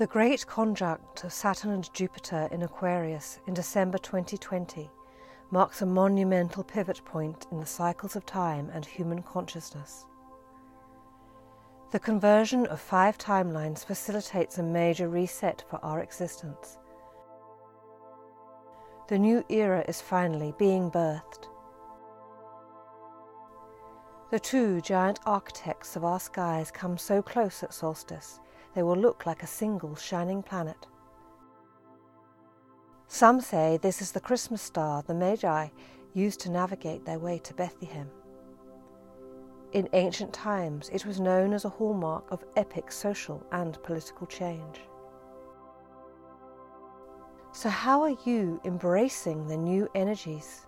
The great conjunct of Saturn and Jupiter in Aquarius in December 2020 marks a monumental pivot point in the cycles of time and human consciousness. The conversion of five timelines facilitates a major reset for our existence. The new era is finally being birthed. The two giant architects of our skies come so close at solstice they will look like a single shining planet. Some say this is the Christmas star the Magi used to navigate their way to Bethlehem. In ancient times, it was known as a hallmark of epic social and political change. So, how are you embracing the new energies?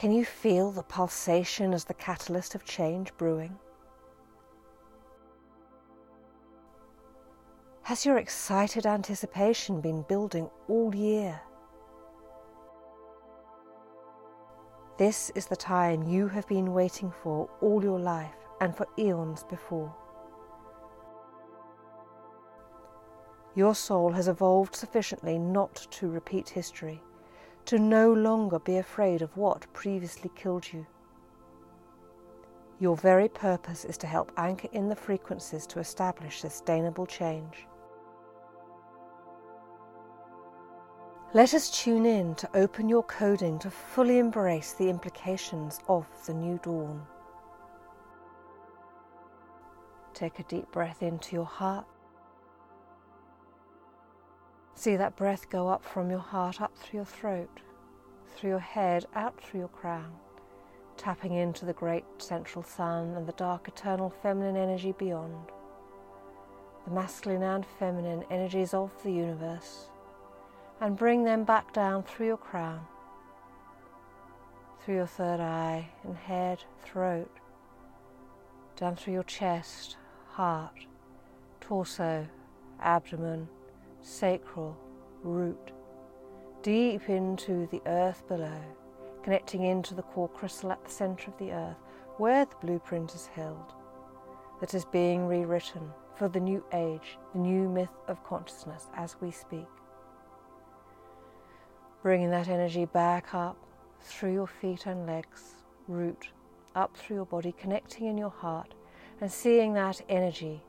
Can you feel the pulsation as the catalyst of change brewing? Has your excited anticipation been building all year? This is the time you have been waiting for all your life and for eons before. Your soul has evolved sufficiently not to repeat history to no longer be afraid of what previously killed you. Your very purpose is to help anchor in the frequencies to establish sustainable change. Let us tune in to open your coding to fully embrace the implications of the new dawn. Take a deep breath into your heart. See that breath go up from your heart, up through your throat, through your head, out through your crown, tapping into the great central sun and the dark eternal feminine energy beyond, the masculine and feminine energies of the universe, and bring them back down through your crown, through your third eye and head, throat, down through your chest, heart, torso, abdomen sacral root, deep into the earth below, connecting into the core crystal at the center of the earth, where the blueprint is held, that is being rewritten for the new age, the new myth of consciousness as we speak. Bringing that energy back up through your feet and legs, root, up through your body, connecting in your heart, and seeing that energy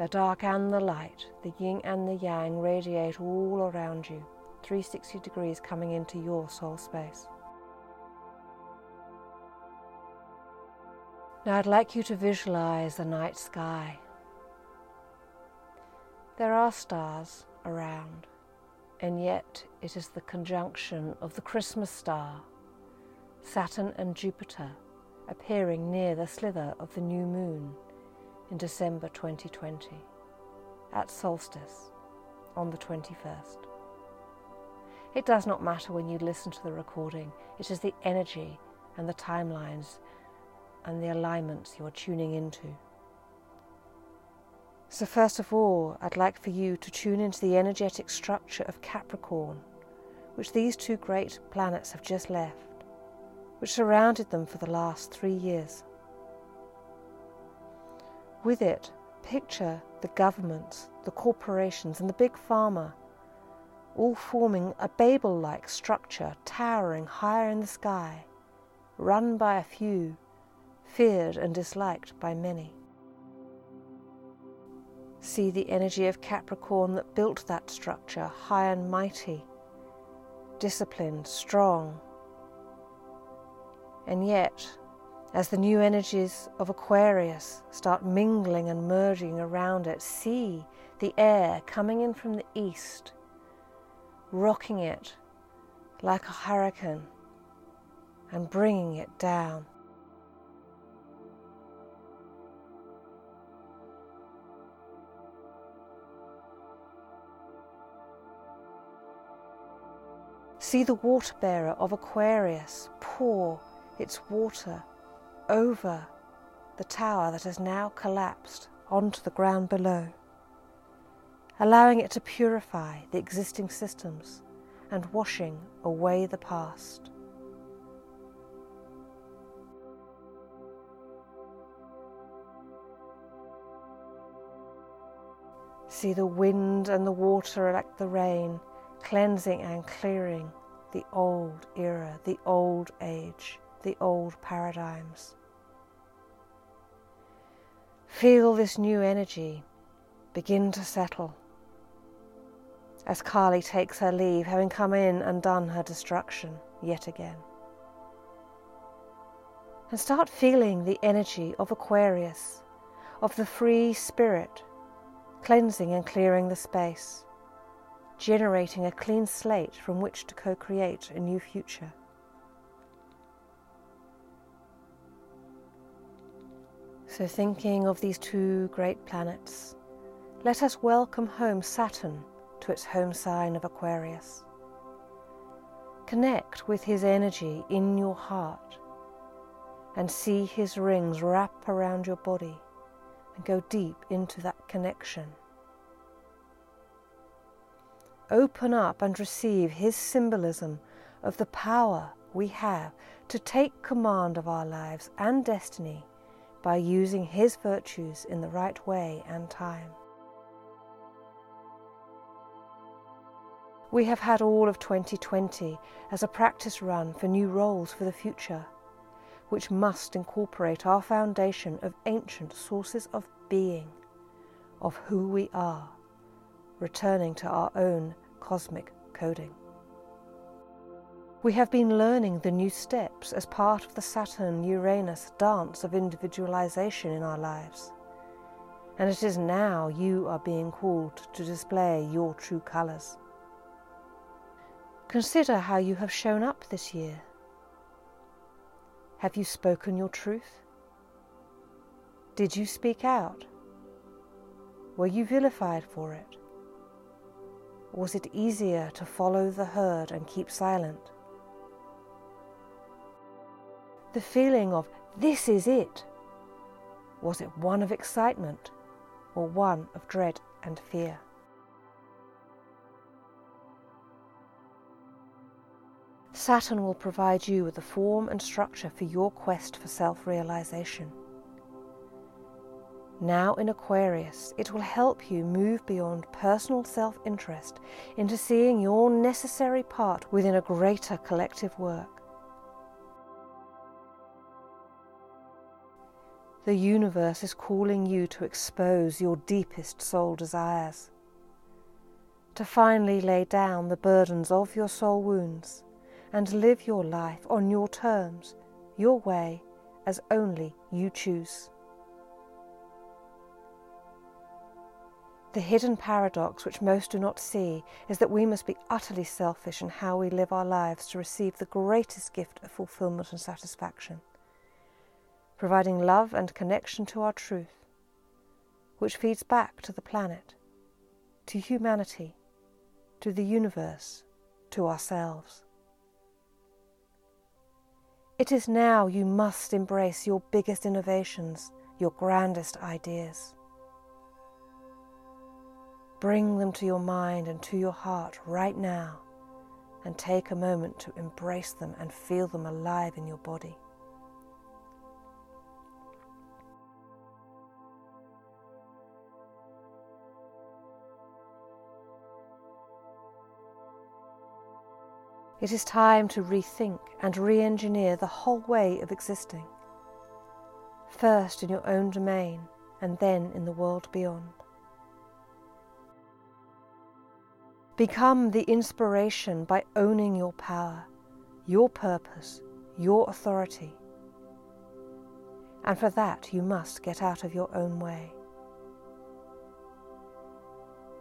the dark and the light, the yin and the yang radiate all around you, 360 degrees coming into your soul space. Now I'd like you to visualize the night sky. There are stars around, and yet it is the conjunction of the Christmas star, Saturn and Jupiter, appearing near the slither of the new moon in December 2020 at solstice on the 21st. It does not matter when you listen to the recording, it is the energy and the timelines and the alignments you are tuning into. So, first of all, I'd like for you to tune into the energetic structure of Capricorn, which these two great planets have just left, which surrounded them for the last three years. With it, picture the governments, the corporations, and the big pharma, all forming a Babel like structure towering higher in the sky, run by a few, feared and disliked by many. See the energy of Capricorn that built that structure high and mighty, disciplined, strong. And yet, as the new energies of Aquarius start mingling and merging around it, see the air coming in from the east, rocking it like a hurricane and bringing it down. See the water bearer of Aquarius pour its water over the tower that has now collapsed onto the ground below, allowing it to purify the existing systems and washing away the past. See the wind and the water like the rain, cleansing and clearing the old era, the old age, the old paradigms. Feel this new energy begin to settle as Kali takes her leave, having come in and done her destruction yet again. And start feeling the energy of Aquarius, of the free spirit, cleansing and clearing the space, generating a clean slate from which to co create a new future. So, thinking of these two great planets, let us welcome home Saturn to its home sign of Aquarius. Connect with his energy in your heart and see his rings wrap around your body and go deep into that connection. Open up and receive his symbolism of the power we have to take command of our lives and destiny by using his virtues in the right way and time. We have had all of 2020 as a practice run for new roles for the future, which must incorporate our foundation of ancient sources of being, of who we are, returning to our own cosmic coding. We have been learning the new steps as part of the Saturn Uranus dance of individualization in our lives. And it is now you are being called to display your true colours. Consider how you have shown up this year. Have you spoken your truth? Did you speak out? Were you vilified for it? Was it easier to follow the herd and keep silent? The feeling of this is it, was it one of excitement or one of dread and fear? Saturn will provide you with the form and structure for your quest for self realization. Now in Aquarius, it will help you move beyond personal self interest into seeing your necessary part within a greater collective work. The universe is calling you to expose your deepest soul desires, to finally lay down the burdens of your soul wounds and live your life on your terms, your way, as only you choose. The hidden paradox which most do not see is that we must be utterly selfish in how we live our lives to receive the greatest gift of fulfillment and satisfaction, providing love and connection to our truth, which feeds back to the planet, to humanity, to the universe, to ourselves. It is now you must embrace your biggest innovations, your grandest ideas. Bring them to your mind and to your heart right now and take a moment to embrace them and feel them alive in your body. It is time to rethink and re engineer the whole way of existing, first in your own domain and then in the world beyond. Become the inspiration by owning your power, your purpose, your authority. And for that, you must get out of your own way.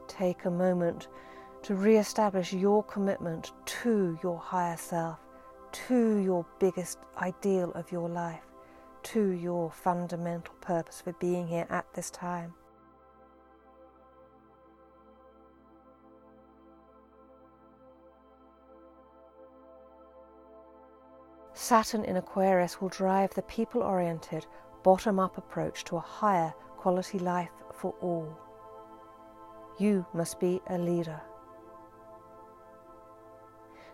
Take a moment to re establish your commitment to your higher self, to your biggest ideal of your life, to your fundamental purpose for being here at this time. Saturn in Aquarius will drive the people oriented, bottom up approach to a higher quality life for all. You must be a leader.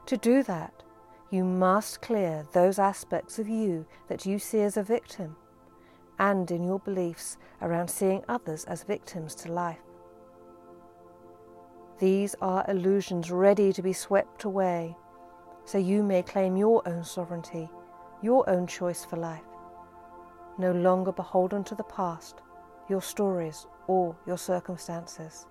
To do that, you must clear those aspects of you that you see as a victim and in your beliefs around seeing others as victims to life. These are illusions ready to be swept away, so you may claim your own sovereignty, your own choice for life, no longer beholden to the past, your stories, or your circumstances.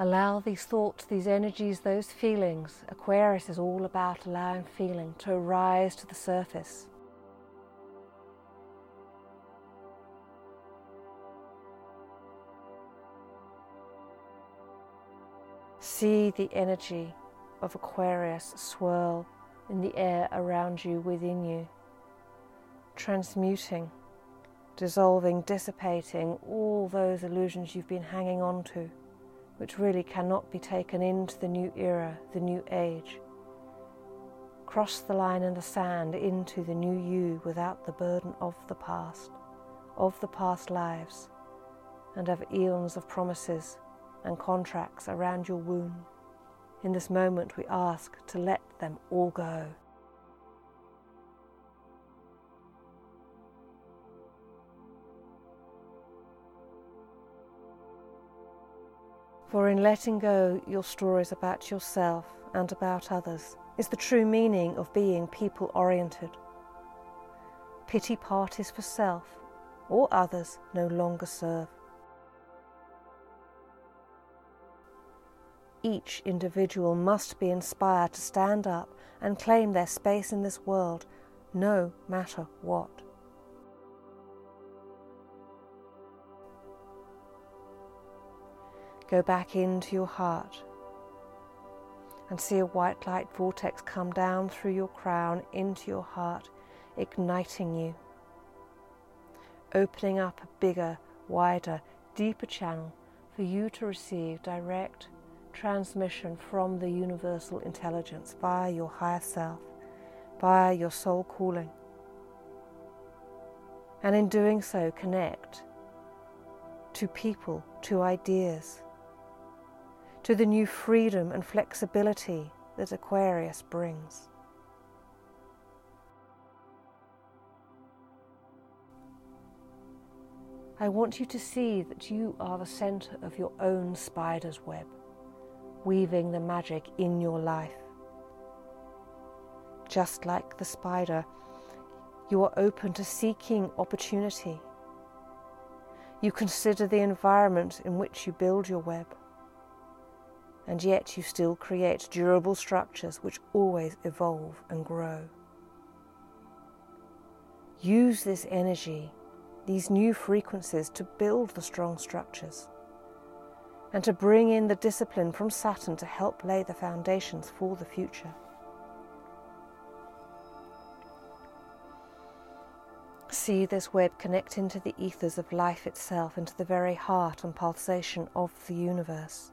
Allow these thoughts, these energies, those feelings. Aquarius is all about allowing feeling to rise to the surface. See the energy of Aquarius swirl in the air around you, within you, transmuting, dissolving, dissipating all those illusions you've been hanging on to which really cannot be taken into the new era, the new age. Cross the line in the sand into the new you without the burden of the past, of the past lives, and of eons of promises and contracts around your womb. In this moment, we ask to let them all go. For in letting go your stories about yourself and about others is the true meaning of being people oriented. Pity parties for self or others no longer serve. Each individual must be inspired to stand up and claim their space in this world, no matter what. Go back into your heart and see a white light vortex come down through your crown into your heart, igniting you, opening up a bigger, wider, deeper channel for you to receive direct transmission from the universal intelligence via your higher self, via your soul calling. And in doing so, connect to people, to ideas to the new freedom and flexibility that Aquarius brings. I want you to see that you are the center of your own spider's web, weaving the magic in your life. Just like the spider, you are open to seeking opportunity. You consider the environment in which you build your web and yet you still create durable structures which always evolve and grow. Use this energy, these new frequencies, to build the strong structures and to bring in the discipline from Saturn to help lay the foundations for the future. See this web connect into the ethers of life itself, into the very heart and pulsation of the universe.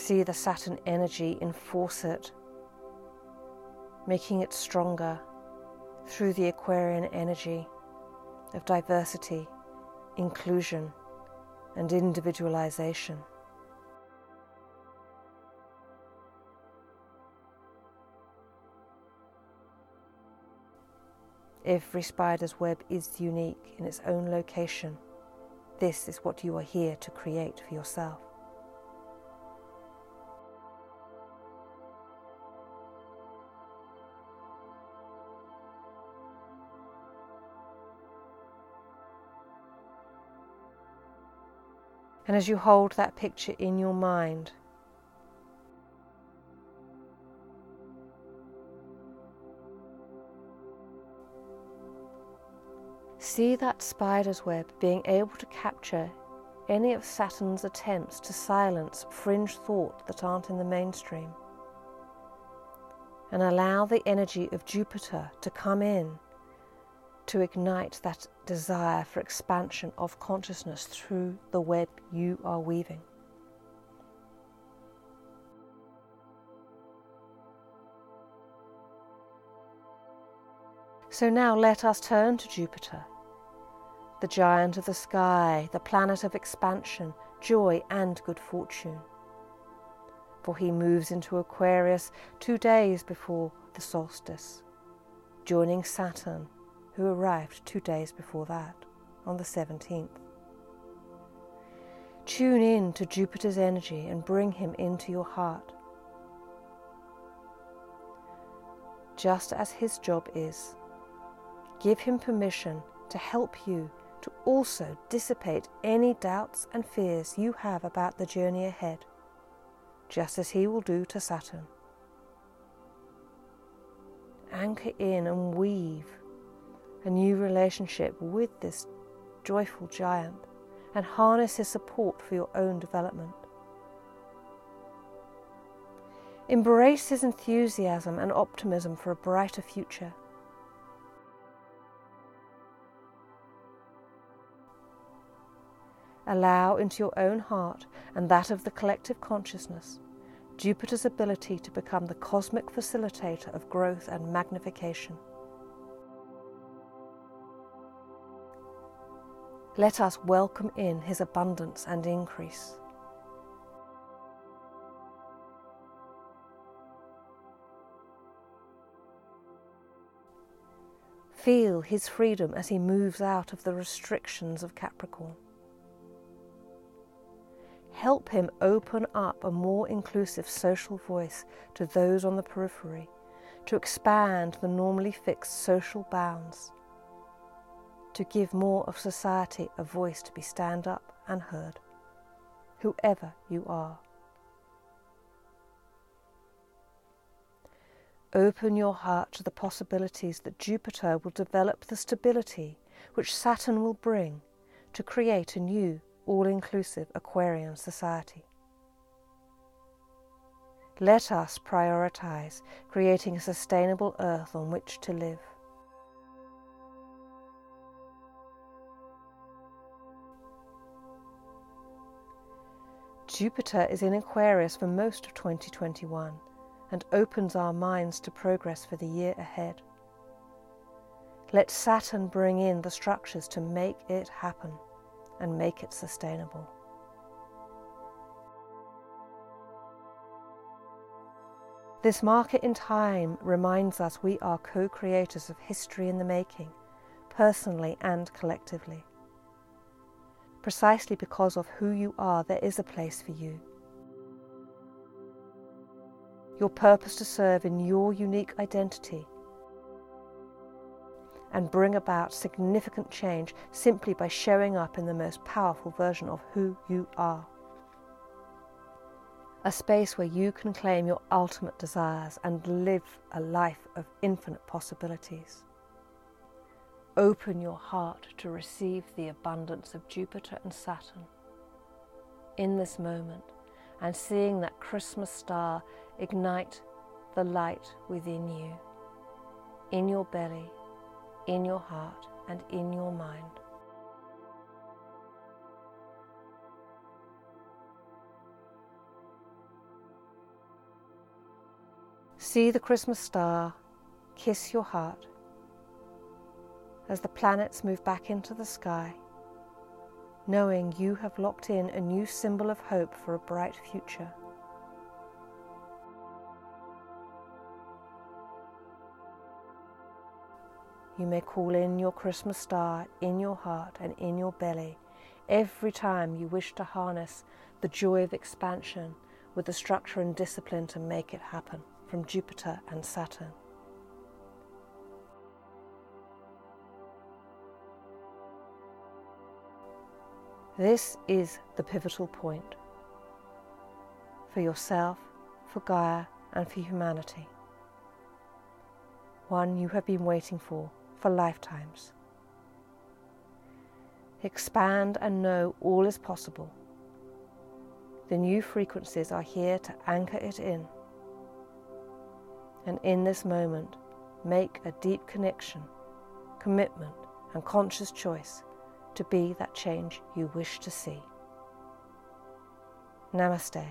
See the Saturn energy enforce it, making it stronger through the Aquarian energy of diversity, inclusion, and individualization. Every spider's web is unique in its own location. This is what you are here to create for yourself. And as you hold that picture in your mind, see that spider's web being able to capture any of Saturn's attempts to silence fringe thought that aren't in the mainstream. And allow the energy of Jupiter to come in to ignite that desire for expansion of consciousness through the web you are weaving. So now let us turn to Jupiter, the giant of the sky, the planet of expansion, joy, and good fortune. For he moves into Aquarius two days before the solstice joining Saturn, who arrived two days before that, on the 17th. Tune in to Jupiter's energy and bring him into your heart. Just as his job is, give him permission to help you to also dissipate any doubts and fears you have about the journey ahead, just as he will do to Saturn. Anchor in and weave a new relationship with this joyful giant and harness his support for your own development. Embrace his enthusiasm and optimism for a brighter future. Allow into your own heart and that of the collective consciousness Jupiter's ability to become the cosmic facilitator of growth and magnification. Let us welcome in his abundance and increase. Feel his freedom as he moves out of the restrictions of Capricorn. Help him open up a more inclusive social voice to those on the periphery, to expand the normally fixed social bounds, to give more of society a voice to be stand up and heard, whoever you are. Open your heart to the possibilities that Jupiter will develop the stability which Saturn will bring to create a new, all inclusive Aquarian society. Let us prioritize creating a sustainable earth on which to live. Jupiter is in Aquarius for most of 2021 and opens our minds to progress for the year ahead. Let Saturn bring in the structures to make it happen and make it sustainable. This marker in time reminds us we are co creators of history in the making, personally and collectively. Precisely because of who you are, there is a place for you your purpose to serve in your unique identity and bring about significant change simply by showing up in the most powerful version of who you are. A space where you can claim your ultimate desires and live a life of infinite possibilities. Open your heart to receive the abundance of Jupiter and Saturn in this moment and seeing that Christmas star ignite the light within you, in your belly, in your heart, and in your mind. See the Christmas star kiss your heart as the planets move back into the sky knowing you have locked in a new symbol of hope for a bright future. You may call in your Christmas star in your heart and in your belly every time you wish to harness the joy of expansion with the structure and discipline to make it happen from Jupiter and Saturn. This is the pivotal point for yourself, for Gaia, and for humanity. One you have been waiting for for lifetimes. Expand and know all is possible. The new frequencies are here to anchor it in. And in this moment, make a deep connection, commitment, and conscious choice to be that change you wish to see. Namaste.